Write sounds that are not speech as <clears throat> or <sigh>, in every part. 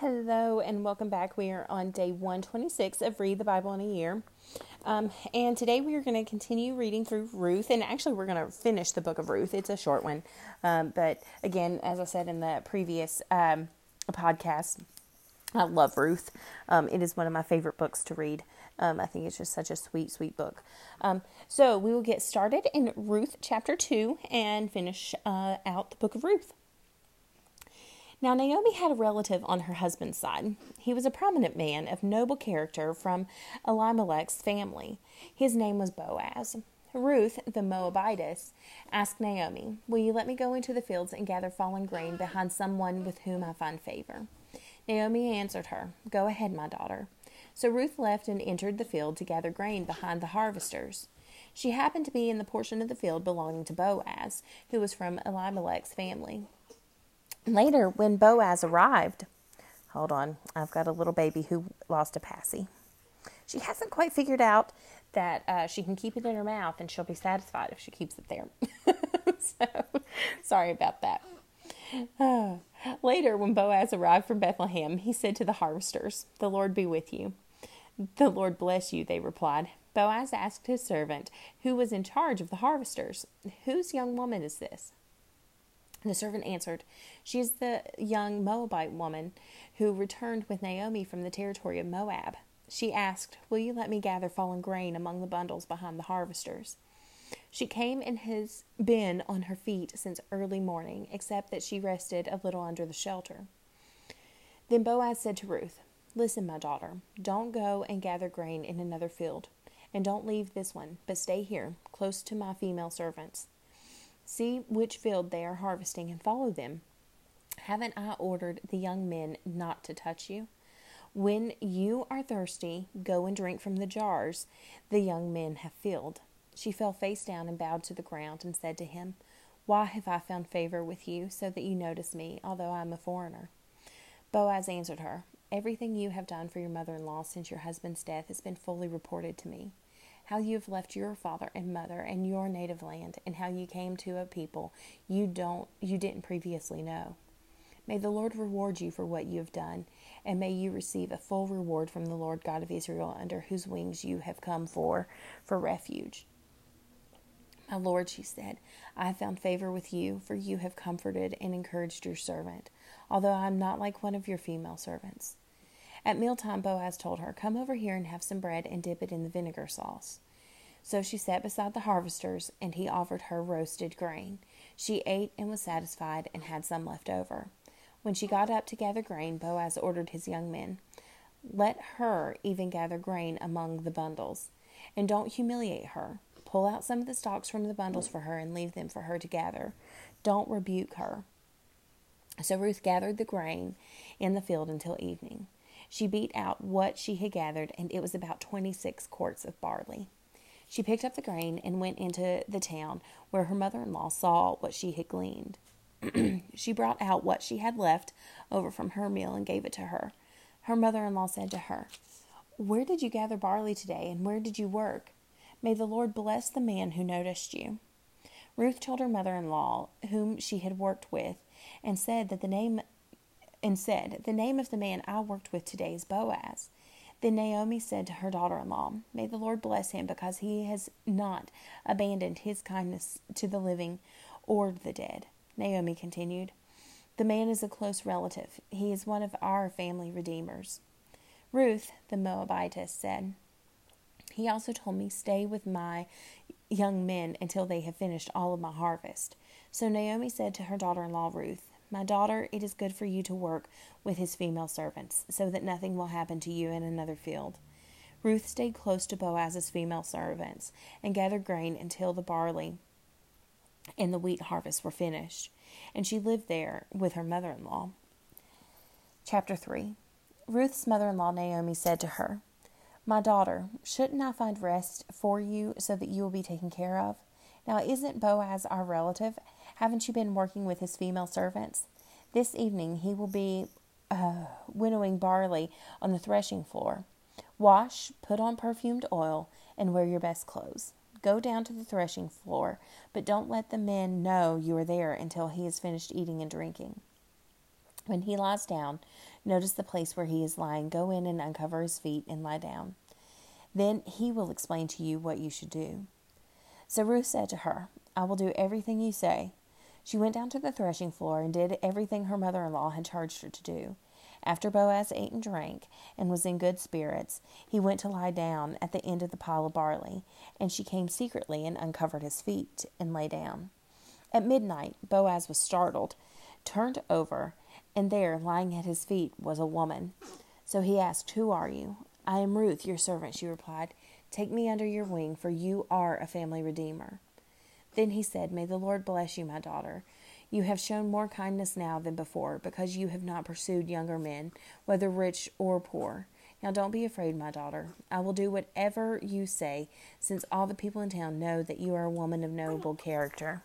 Hello and welcome back. We are on day 126 of Read the Bible in a Year. Um, and today we are going to continue reading through Ruth. And actually, we're going to finish the book of Ruth. It's a short one. Um, but again, as I said in the previous um, podcast, I love Ruth. Um, it is one of my favorite books to read. Um, I think it's just such a sweet, sweet book. Um, so we will get started in Ruth chapter 2 and finish uh, out the book of Ruth. Now, Naomi had a relative on her husband's side. He was a prominent man of noble character from Elimelech's family. His name was Boaz. Ruth, the Moabitess, asked Naomi, Will you let me go into the fields and gather fallen grain behind someone with whom I find favor? Naomi answered her, Go ahead, my daughter. So Ruth left and entered the field to gather grain behind the harvesters. She happened to be in the portion of the field belonging to Boaz, who was from Elimelech's family. Later, when Boaz arrived, hold on, I've got a little baby who lost a passy. She hasn't quite figured out that uh, she can keep it in her mouth and she'll be satisfied if she keeps it there. <laughs> so, sorry about that. Uh, <sighs> later, when Boaz arrived from Bethlehem, he said to the harvesters, The Lord be with you. The Lord bless you, they replied. Boaz asked his servant, who was in charge of the harvesters, Whose young woman is this? The servant answered, She is the young Moabite woman who returned with Naomi from the territory of Moab. She asked, Will you let me gather fallen grain among the bundles behind the harvesters? She came and has been on her feet since early morning, except that she rested a little under the shelter. Then Boaz said to Ruth, Listen, my daughter, don't go and gather grain in another field, and don't leave this one, but stay here, close to my female servants. See which field they are harvesting and follow them. Haven't I ordered the young men not to touch you? When you are thirsty, go and drink from the jars the young men have filled. She fell face down and bowed to the ground and said to him, Why have I found favor with you, so that you notice me, although I am a foreigner? Boaz answered her, Everything you have done for your mother in law since your husband's death has been fully reported to me how you have left your father and mother and your native land, and how you came to a people you don't you didn't previously know. May the Lord reward you for what you have done, and may you receive a full reward from the Lord God of Israel, under whose wings you have come for for refuge. My Lord, she said, I have found favor with you, for you have comforted and encouraged your servant, although I am not like one of your female servants. At mealtime, Boaz told her, Come over here and have some bread and dip it in the vinegar sauce. So she sat beside the harvesters, and he offered her roasted grain. She ate and was satisfied, and had some left over. When she got up to gather grain, Boaz ordered his young men, Let her even gather grain among the bundles, and don't humiliate her. Pull out some of the stalks from the bundles for her and leave them for her to gather. Don't rebuke her. So Ruth gathered the grain in the field until evening. She beat out what she had gathered, and it was about twenty six quarts of barley. She picked up the grain and went into the town, where her mother in law saw what she had gleaned. <clears throat> she brought out what she had left over from her meal and gave it to her. Her mother in law said to her, Where did you gather barley today, and where did you work? May the Lord bless the man who noticed you. Ruth told her mother in law, whom she had worked with, and said that the name and said, The name of the man I worked with today is Boaz. Then Naomi said to her daughter in law, May the Lord bless him, because he has not abandoned his kindness to the living or the dead. Naomi continued, The man is a close relative. He is one of our family redeemers. Ruth, the Moabitess, said, He also told me, Stay with my young men until they have finished all of my harvest. So Naomi said to her daughter in law, Ruth, my daughter, it is good for you to work with his female servants, so that nothing will happen to you in another field. Ruth stayed close to Boaz's female servants and gathered grain until the barley and the wheat harvest were finished, and she lived there with her mother in law. Chapter 3 Ruth's mother in law Naomi said to her, My daughter, shouldn't I find rest for you so that you will be taken care of? Now, isn't Boaz our relative? Haven't you been working with his female servants? This evening he will be uh, winnowing barley on the threshing floor. Wash, put on perfumed oil, and wear your best clothes. Go down to the threshing floor, but don't let the men know you are there until he has finished eating and drinking. When he lies down, notice the place where he is lying. Go in and uncover his feet and lie down. Then he will explain to you what you should do. So Ruth said to her, I will do everything you say. She went down to the threshing floor and did everything her mother in law had charged her to do. After Boaz ate and drank and was in good spirits, he went to lie down at the end of the pile of barley, and she came secretly and uncovered his feet and lay down. At midnight, Boaz was startled, turned over, and there, lying at his feet, was a woman. So he asked, Who are you? I am Ruth, your servant, she replied. Take me under your wing, for you are a family redeemer. Then he said, May the Lord bless you, my daughter. You have shown more kindness now than before, because you have not pursued younger men, whether rich or poor. Now don't be afraid, my daughter. I will do whatever you say, since all the people in town know that you are a woman of noble character.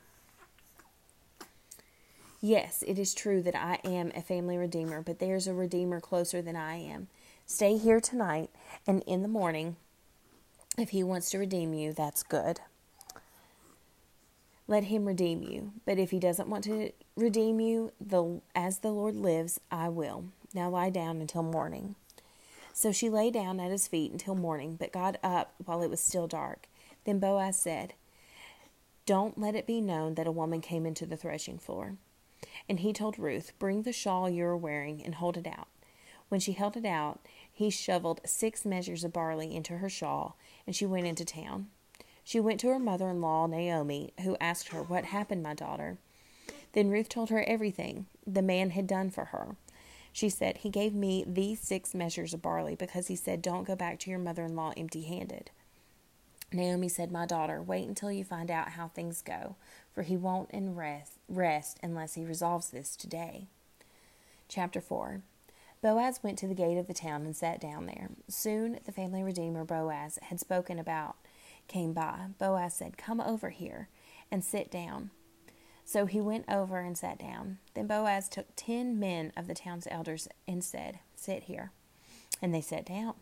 Yes, it is true that I am a family redeemer, but there's a redeemer closer than I am. Stay here tonight, and in the morning, if he wants to redeem you, that's good let him redeem you. But if he doesn't want to redeem you, the, as the Lord lives, I will. Now lie down until morning. So she lay down at his feet until morning, but got up while it was still dark. Then Boaz said, Don't let it be known that a woman came into the threshing floor. And he told Ruth, Bring the shawl you are wearing and hold it out. When she held it out, he shoveled six measures of barley into her shawl, and she went into town. She went to her mother in law, Naomi, who asked her, What happened, my daughter? Then Ruth told her everything the man had done for her. She said, He gave me these six measures of barley because he said, Don't go back to your mother in law empty handed. Naomi said, My daughter, wait until you find out how things go, for he won't rest, rest unless he resolves this today. Chapter 4 Boaz went to the gate of the town and sat down there. Soon the family redeemer Boaz had spoken about came by, Boaz said, Come over here and sit down. So he went over and sat down. Then Boaz took ten men of the town's elders and said, Sit here. And they sat down.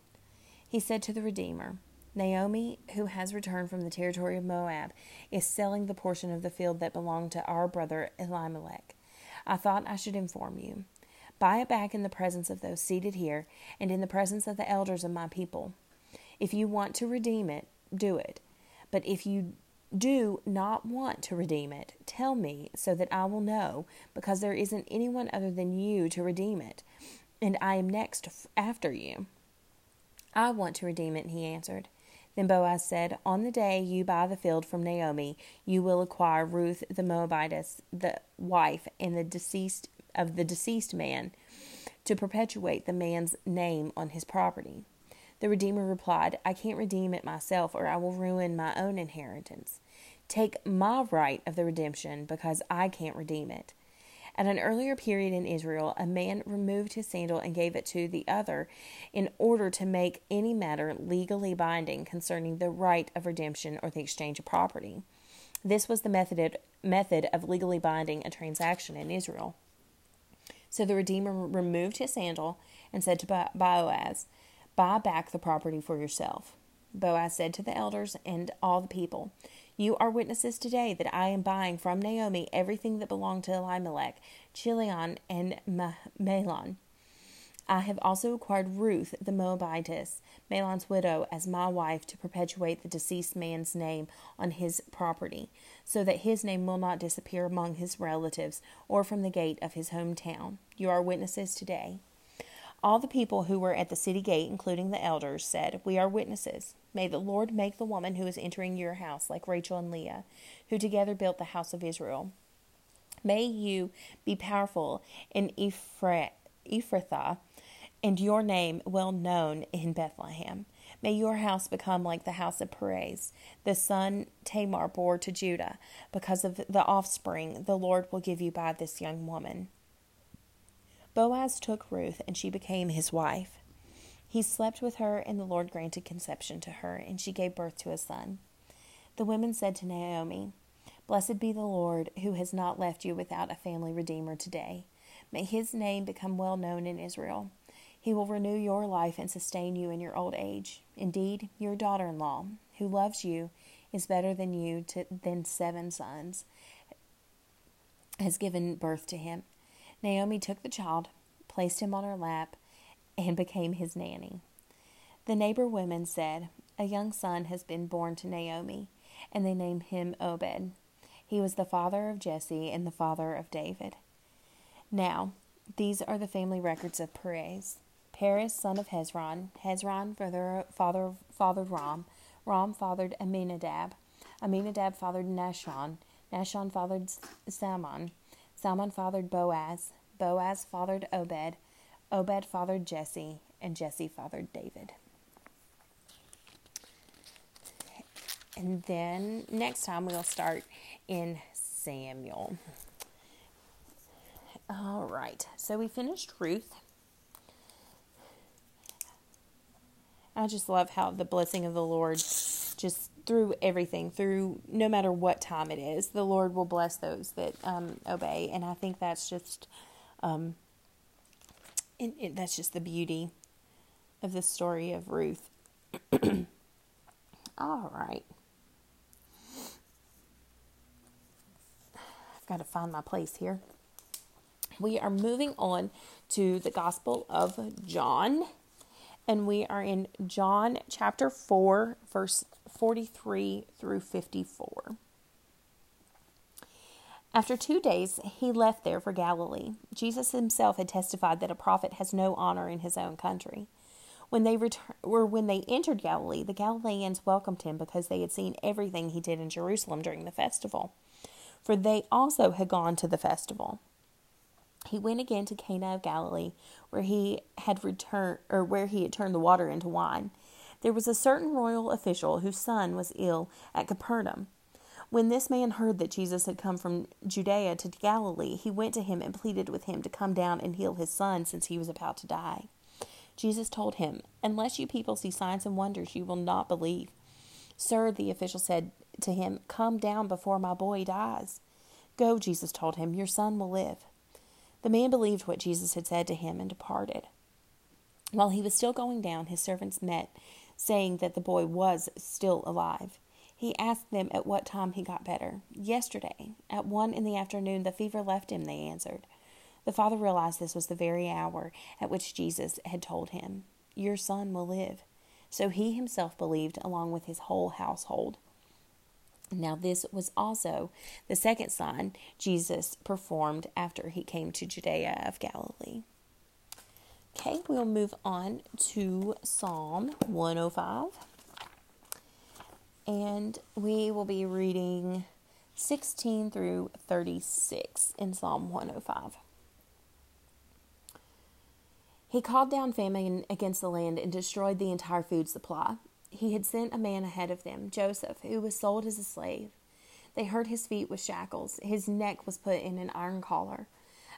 He said to the Redeemer, Naomi, who has returned from the territory of Moab, is selling the portion of the field that belonged to our brother Elimelech. I thought I should inform you. Buy it back in the presence of those seated here and in the presence of the elders of my people. If you want to redeem it, do it. But if you do not want to redeem it, tell me so that I will know, because there isn't anyone other than you to redeem it, and I am next after you. I want to redeem it, he answered. Then Boaz said, On the day you buy the field from Naomi, you will acquire Ruth the Moabitess, the wife and the deceased of the deceased man, to perpetuate the man's name on his property. The Redeemer replied, I can't redeem it myself, or I will ruin my own inheritance. Take my right of the redemption, because I can't redeem it. At an earlier period in Israel, a man removed his sandal and gave it to the other in order to make any matter legally binding concerning the right of redemption or the exchange of property. This was the method, method of legally binding a transaction in Israel. So the Redeemer removed his sandal and said to Boaz, Buy back the property for yourself. Boaz said to the elders and all the people, You are witnesses today that I am buying from Naomi everything that belonged to Elimelech, Chilion, and Mahlon. I have also acquired Ruth the Moabitess, Mahlon's widow, as my wife to perpetuate the deceased man's name on his property, so that his name will not disappear among his relatives or from the gate of his hometown. You are witnesses today. All the people who were at the city gate, including the elders, said, We are witnesses. May the Lord make the woman who is entering your house like Rachel and Leah, who together built the house of Israel. May you be powerful in Ephrathah, and your name well known in Bethlehem. May your house become like the house of Perez, the son Tamar bore to Judah, because of the offspring the Lord will give you by this young woman. Boaz took Ruth, and she became his wife. He slept with her, and the Lord granted conception to her, and she gave birth to a son. The women said to Naomi, Blessed be the Lord, who has not left you without a family redeemer today. May his name become well known in Israel. He will renew your life and sustain you in your old age. Indeed, your daughter in law, who loves you, is better than you to, than seven sons, has given birth to him. Naomi took the child, placed him on her lap, and became his nanny. The neighbor women said, A young son has been born to Naomi, and they named him Obed. He was the father of Jesse and the father of David. Now, these are the family records of Perez. Perez, son of Hezron. Hezron father, father, fathered Ram. Ram fathered Aminadab. Aminadab fathered Nahshon. Nahshon fathered Salmon. Salmon fathered Boaz. Boaz fathered Obed. Obed fathered Jesse. And Jesse fathered David. And then next time we'll start in Samuel. All right, so we finished Ruth. I just love how the blessing of the Lord just through everything, through no matter what time it is, the Lord will bless those that um, obey. And I think that's just, um, it, it, that's just the beauty of the story of Ruth. <clears throat> All right. I've got to find my place here. We are moving on to the Gospel of John and we are in John chapter 4, verse 43 through 54. After two days, he left there for Galilee. Jesus himself had testified that a prophet has no honor in his own country. When they retur- or when they entered Galilee, the Galileans welcomed him because they had seen everything he did in Jerusalem during the festival, for they also had gone to the festival he went again to Cana of Galilee, where he had returned or where he had turned the water into wine. There was a certain royal official whose son was ill at Capernaum. When this man heard that Jesus had come from Judea to Galilee, he went to him and pleaded with him to come down and heal his son, since he was about to die. Jesus told him, Unless you people see signs and wonders, you will not believe. Sir, the official said to him, Come down before my boy dies. Go, Jesus told him, Your son will live. The man believed what Jesus had said to him and departed. While he was still going down, his servants met, saying that the boy was still alive. He asked them at what time he got better. Yesterday, at one in the afternoon, the fever left him, they answered. The father realized this was the very hour at which Jesus had told him, Your son will live. So he himself believed, along with his whole household. Now, this was also the second sign Jesus performed after he came to Judea of Galilee. Okay, we'll move on to Psalm 105. And we will be reading 16 through 36 in Psalm 105. He called down famine against the land and destroyed the entire food supply he had sent a man ahead of them, Joseph, who was sold as a slave. They hurt his feet with shackles, his neck was put in an iron collar.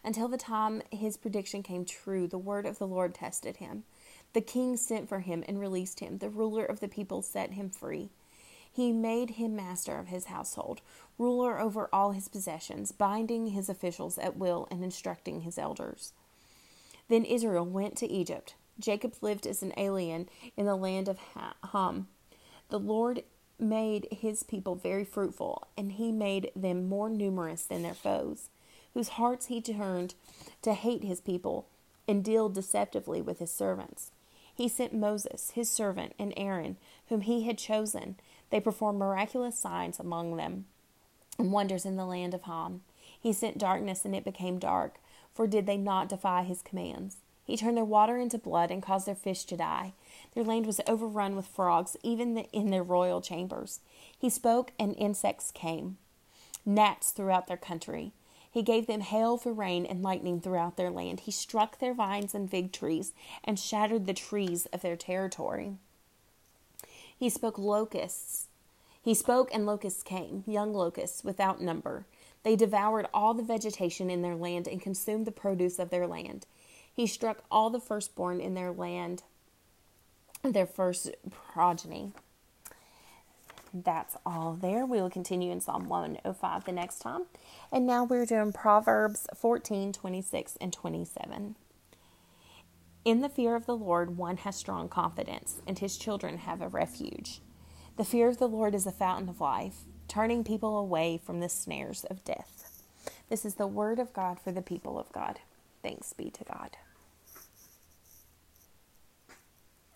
Until the time his prediction came true, the word of the Lord tested him. The king sent for him and released him. The ruler of the people set him free. He made him master of his household, ruler over all his possessions, binding his officials at will and instructing his elders. Then Israel went to Egypt. Jacob lived as an alien in the land of Ham. The Lord made his people very fruitful, and he made them more numerous than their foes, whose hearts he turned to hate his people and deal deceptively with his servants. He sent Moses, his servant, and Aaron, whom he had chosen. They performed miraculous signs among them and wonders in the land of Ham. He sent darkness, and it became dark, for did they not defy his commands? He turned their water into blood and caused their fish to die. Their land was overrun with frogs, even in their royal chambers. He spoke, and insects came, gnats throughout their country. He gave them hail for rain and lightning throughout their land. He struck their vines and fig trees and shattered the trees of their territory. He spoke locusts. He spoke, and locusts came, young locusts without number. They devoured all the vegetation in their land and consumed the produce of their land. He struck all the firstborn in their land, their first progeny. That's all there. We will continue in Psalm 105 the next time. And now we're doing Proverbs 14, 26, and 27. In the fear of the Lord, one has strong confidence, and his children have a refuge. The fear of the Lord is a fountain of life, turning people away from the snares of death. This is the word of God for the people of God. Thanks be to God.